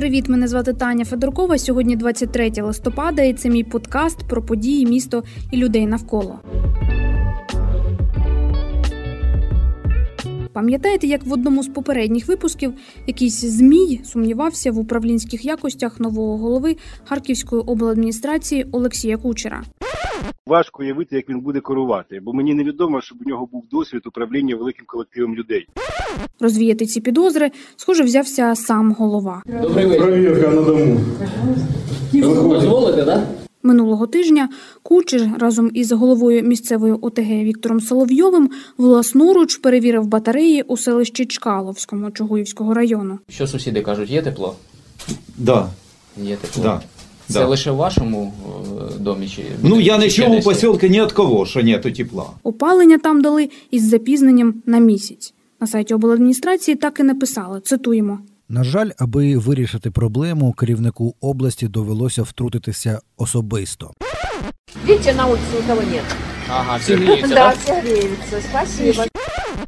Привіт, мене звати Таня Федоркова. Сьогодні 23 листопада, і це мій подкаст про події, місто і людей навколо. Пам'ятаєте, як в одному з попередніх випусків якийсь змій сумнівався в управлінських якостях нового голови Харківської обладміністрації Олексія Кучера? Важко уявити, як він буде керувати, бо мені невідомо, щоб у нього був досвід управління великим колективом людей. Розвіяти ці підозри, схоже, взявся сам голова. Добрий вечір. Проверка на дому. Дозволите, да? Минулого тижня Кучер разом із головою місцевої ОТГ Віктором Соловйовим власноруч перевірив батареї у селищі Чкаловському Чугуївського району. Що сусіди кажуть, є тепло? Да. Є тепло. Да. Це да. лише в вашому е, домі чи Ну, я чи не чув у поселке ни от кого, що нету тепла. Опалення там дали із запізненням на місяць. На сайті обладміністрації так і написали. Цитуємо. На жаль, аби вирішити проблему, керівнику області довелося втрутитися особисто. Видите, на улице никого нет. Ага, всі гріються, Да, все греется. Спасибо.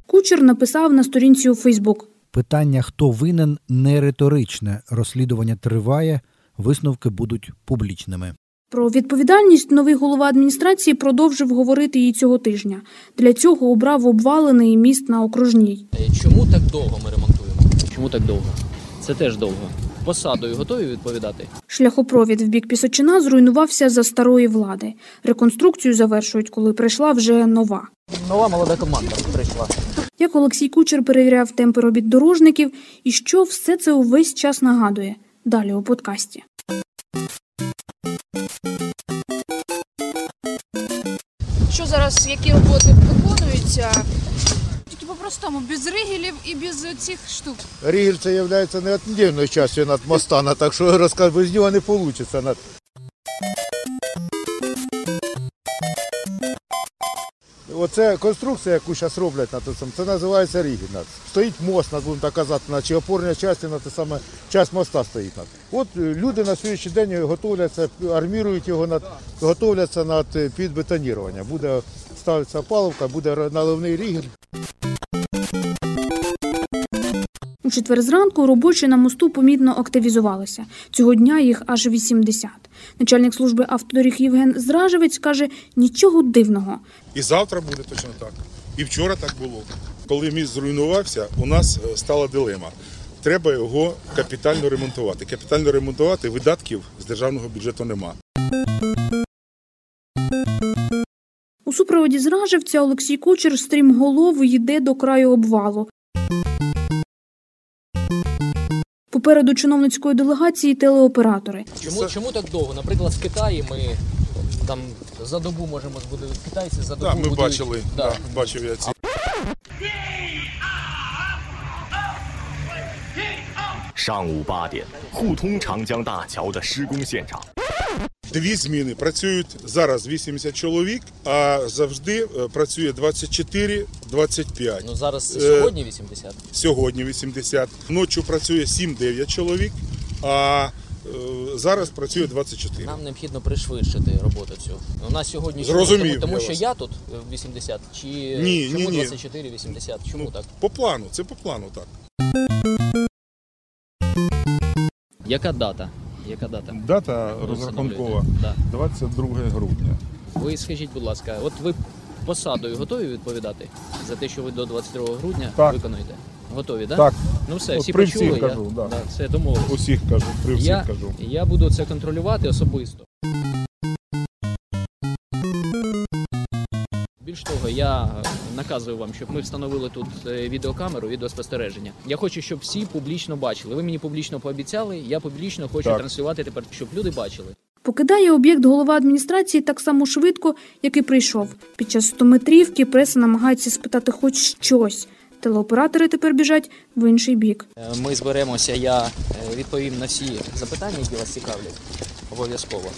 Кучер написав на сторінці у Фейсбук. Питання, хто винен, не риторичне. Розслідування триває, висновки будуть публічними. Про відповідальність новий голова адміністрації продовжив говорити і цього тижня. Для цього обрав обвалений міст на окружній. Чому так довго ми ремонтуємо? Чому так довго? Це теж довго. Посадою готові відповідати? Шляхопровід в бік Пісочина зруйнувався за старої влади. Реконструкцію завершують, коли прийшла вже нова. Нова молода команда прийшла. Як Олексій Кучер перевіряв темпи робіт дорожників і що все це увесь час нагадує. Далі у подкасті. Зараз, які роботи виконуються. Тільки по-простому, без ригелів і без цих штук. Ригель це є неотмінною частиною над мостана, так що розказ без нього не вийде. Оце конструкція, яку зараз роблять на те це називається Рігінат. Стоїть мост, будемо так казати, на чи опорна частина, те саме, часть моста стоїть. От е, люди на сьогоднішній день готовляться, армірують його, над, готовляться над е. Буде ставитися паливка, буде наливний ригель. Четвер зранку робочі на мосту помітно активізувалися. Цього дня їх аж 80. Начальник служби автодоріг Євген Зражевець каже, нічого дивного. І завтра буде точно так. І вчора так було. Коли міст зруйнувався, у нас е, стала дилема. Треба його капітально ремонтувати. Капітально ремонтувати видатків з державного бюджету нема. У супроводі Зражевця Олексій Кучер стрімголов йде до краю обвалу. Попереду чиновницької делегації телеоператори. Чому, чому так довго? Наприклад, в Китаї ми там за добу можемо збудувати. Китайці за добу Так, ми будують. бачили, Да. да, бачив я ці. 上午八点，互通长江大桥的施工现场。 Дві зміни працюють зараз 80 чоловік, а завжди е, працює 24-25. Ну зараз Е, сьогодні 80. Сьогодні 80. Ночі працює 7-9 чоловік, а е, зараз працює 24. Нам необхідно пришвидшити роботу цю. У нас сьогодні Зрозумів тому, я що я тут е, 80 чи Ні, чому ні, ні. 24-80? Чому Ну, так? По плану, це по плану так. Яка дата? Яка дата? Дата Ви розрахункова встановлюєте? 22 грудня. Ви скажіть, будь ласка, от ви посадою готові відповідати за те, що ви до 22 грудня Так. виконуєте? Готові, так? Так. Ну все, От всі при почули. я, кажу, да. все домовились. Усіх кажу, при всіх Я, кажу. я буду це контролювати особисто. Більш того, я наказую вам, щоб ми встановили тут е, відеокамеру, відеоспостереження. Я хочу, щоб всі публічно бачили. Ви мені публічно пообіцяли, я публічно хочу Так. транслювати тепер, щоб люди бачили. Покидає об'єкт голова адміністрації так само швидко, як і прийшов. Під час стометрівки преса намагається спитати хоч щось. Телеоператори тепер біжать в інший бік. Е, Ми зберемося, я е, відповім на всі запитання, які вас цікавлять. Обов'язково.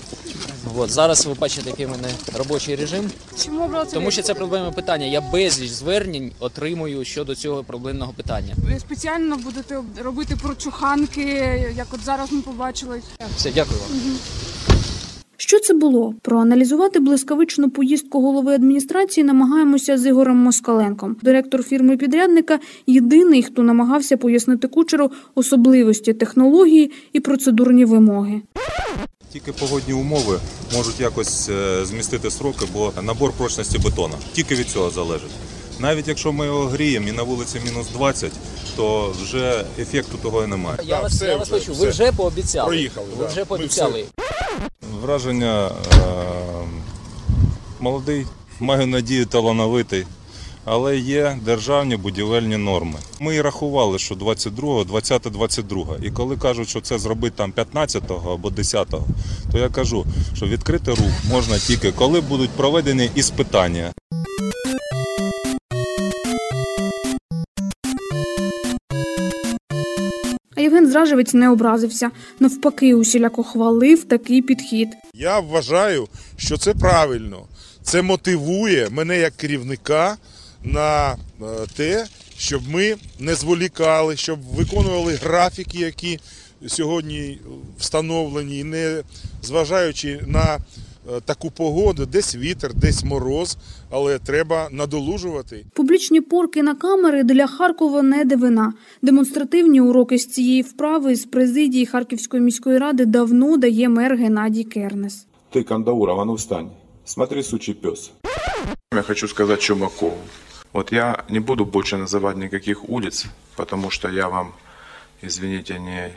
От зараз ви бачите, який в мене робочий режим. Чому? Тому що це проблемне питання. Я безліч звернень отримую щодо цього проблемного питання. Ви спеціально будете робити прочуханки, як от зараз ми побачили. Все, дякую вам. Що Що це було? Проаналізувати блискавичну поїздку голови адміністрації намагаємося з Ігорем Москаленком. Директор фірми підрядника єдиний, хто намагався пояснити кучеру особливості технології і процедурні вимоги. Тільки погодні умови можуть якось е, змістити сроки, бо набор прочності бетона тільки від цього залежить. Навіть якщо ми його гріємо і на вулиці мінус 20, то вже ефекту того і немає. Я Да, вас, все я вас почув. все. Ви вже пообіцяли. Проїхали, Ви да. вже Ми пообіцяли. Враження е, молодий, маю надію, талановитий. Але є державні будівельні норми. Ми і рахували, що 22-го, 20 22 І коли кажуть, що це зробити там 15-го або 10-го, то я кажу, що відкрити рух можна тільки коли будуть проведені іспитання. А не образився. Навпаки, усіляко хвалив такий підхід. Я вважаю, що це правильно. Це мотивує мене як керівника на е, те, щоб ми не зволікали, щоб виконували графіки, які сьогодні встановлені, не зважаючи на таку погоду, десь вітер, десь мороз, але треба надолужувати. Публічні порки на камери для Харкова не дивина. Демонстративні уроки з цієї вправи з президії Харківської міської ради давно дає мер Геннадій Кернес. Ты, Кандауров, а ну встань. Смотри, сучий пес. Я хочу сказать Чумакову. Вот я не буду больше называть никаких улиц, потому что я вам, извините, не,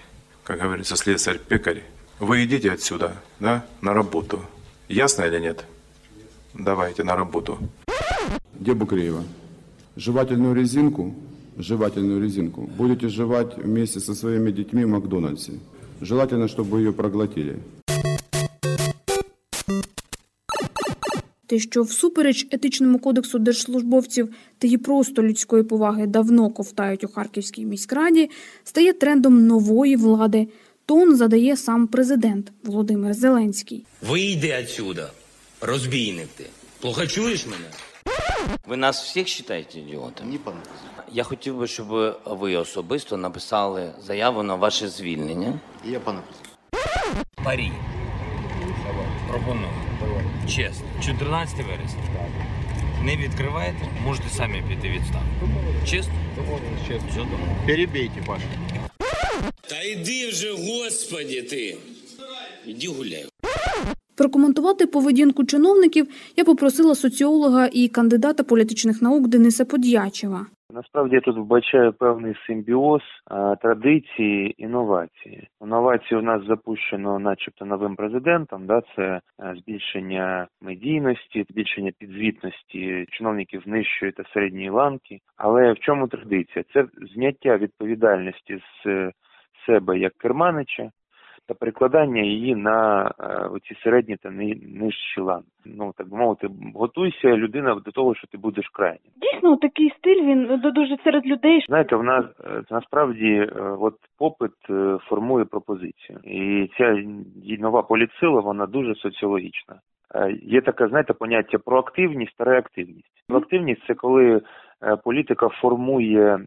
как говорится, слесарь-пекарь. Вы идите отсюда, да, на работу. Ясно или нет? Давайте на работу. Где Букреева? Жевательную резинку, жевательную резинку будете жевать вместе со своими детьми в Макдональдсе. Желательно, чтобы ее проглотили. Те, що всупереч етичному кодексу держслужбовців та її просто людської поваги давно ковтають у Харківській міськраді, стає трендом нової влади. Тон задає сам президент Володимир Зеленський. Вийди отсюда, розбійник ти. Плохо чуєш мене? Ви нас всіх вважаєте ідіотами? Ні, пане Я хотів би, щоб ви особисто написали заяву на ваше звільнення. Я пане Парі. Пропоную. Чесно. 14 вересня. Не відкриваєте, можете самі піти відставку. Чесно? Все добре. Перебейте, Паша. Та йди вже, господі ти. Іди гуляй. Прокоментувати поведінку чиновників я попросила соціолога і кандидата політичних наук Дениса Под'ячева. Насправді я тут вбачаю певний симбіоз а, традиції інновації. Інновації у нас запущено, начебто, новим президентом. Да, це е, збільшення медійності, збільшення підзвітності чиновників нижчої та середньої ланки. Але в чому традиція? Це зняття відповідальності з е, себе як керманича та перекладання її на е, оці середні та нижчі ланки. Ну так би мовити, готуйся людина до того, що ти будеш крайнім. Дійсно, такий стиль він дуже серед людей. Знаєте, в нас е, насправді е, от попит формує пропозицію, і ця нова політсила вона дуже соціологічна. Є таке, знаєте, поняття проактивність та реактивність. Проактивність це коли політика формує,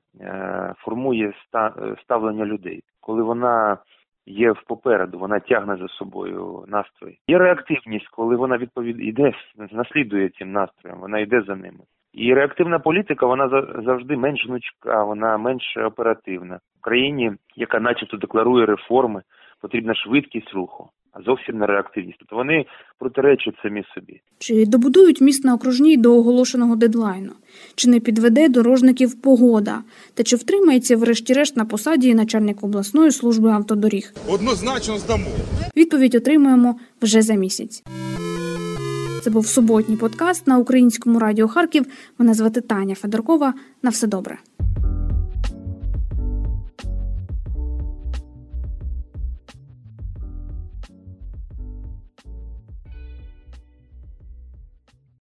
формує ста- ставлення людей, коли вона є попереду, вона тягне за собою настрої. Є реактивність, коли вона відповід іде, наслідує цим настроєм, вона йде за ними. І реактивна політика вона за- завжди менш гнучка, вона менш оперативна. В країні, яка начебто декларує реформи, потрібна швидкість руху, зовсім не реактивність. Тобто вони протиречать самі собі. Чи добудують міст на окружній до оголошеного дедлайну? Чи не підведе дорожників погода? Та чи втримається врешті-решт на посаді начальник обласної служби автодоріг? Однозначно здамо. Відповідь отримуємо вже за місяць. Це був суботній подкаст на українському радіо Харків. Мене звати Таня Федоркова. На все добре.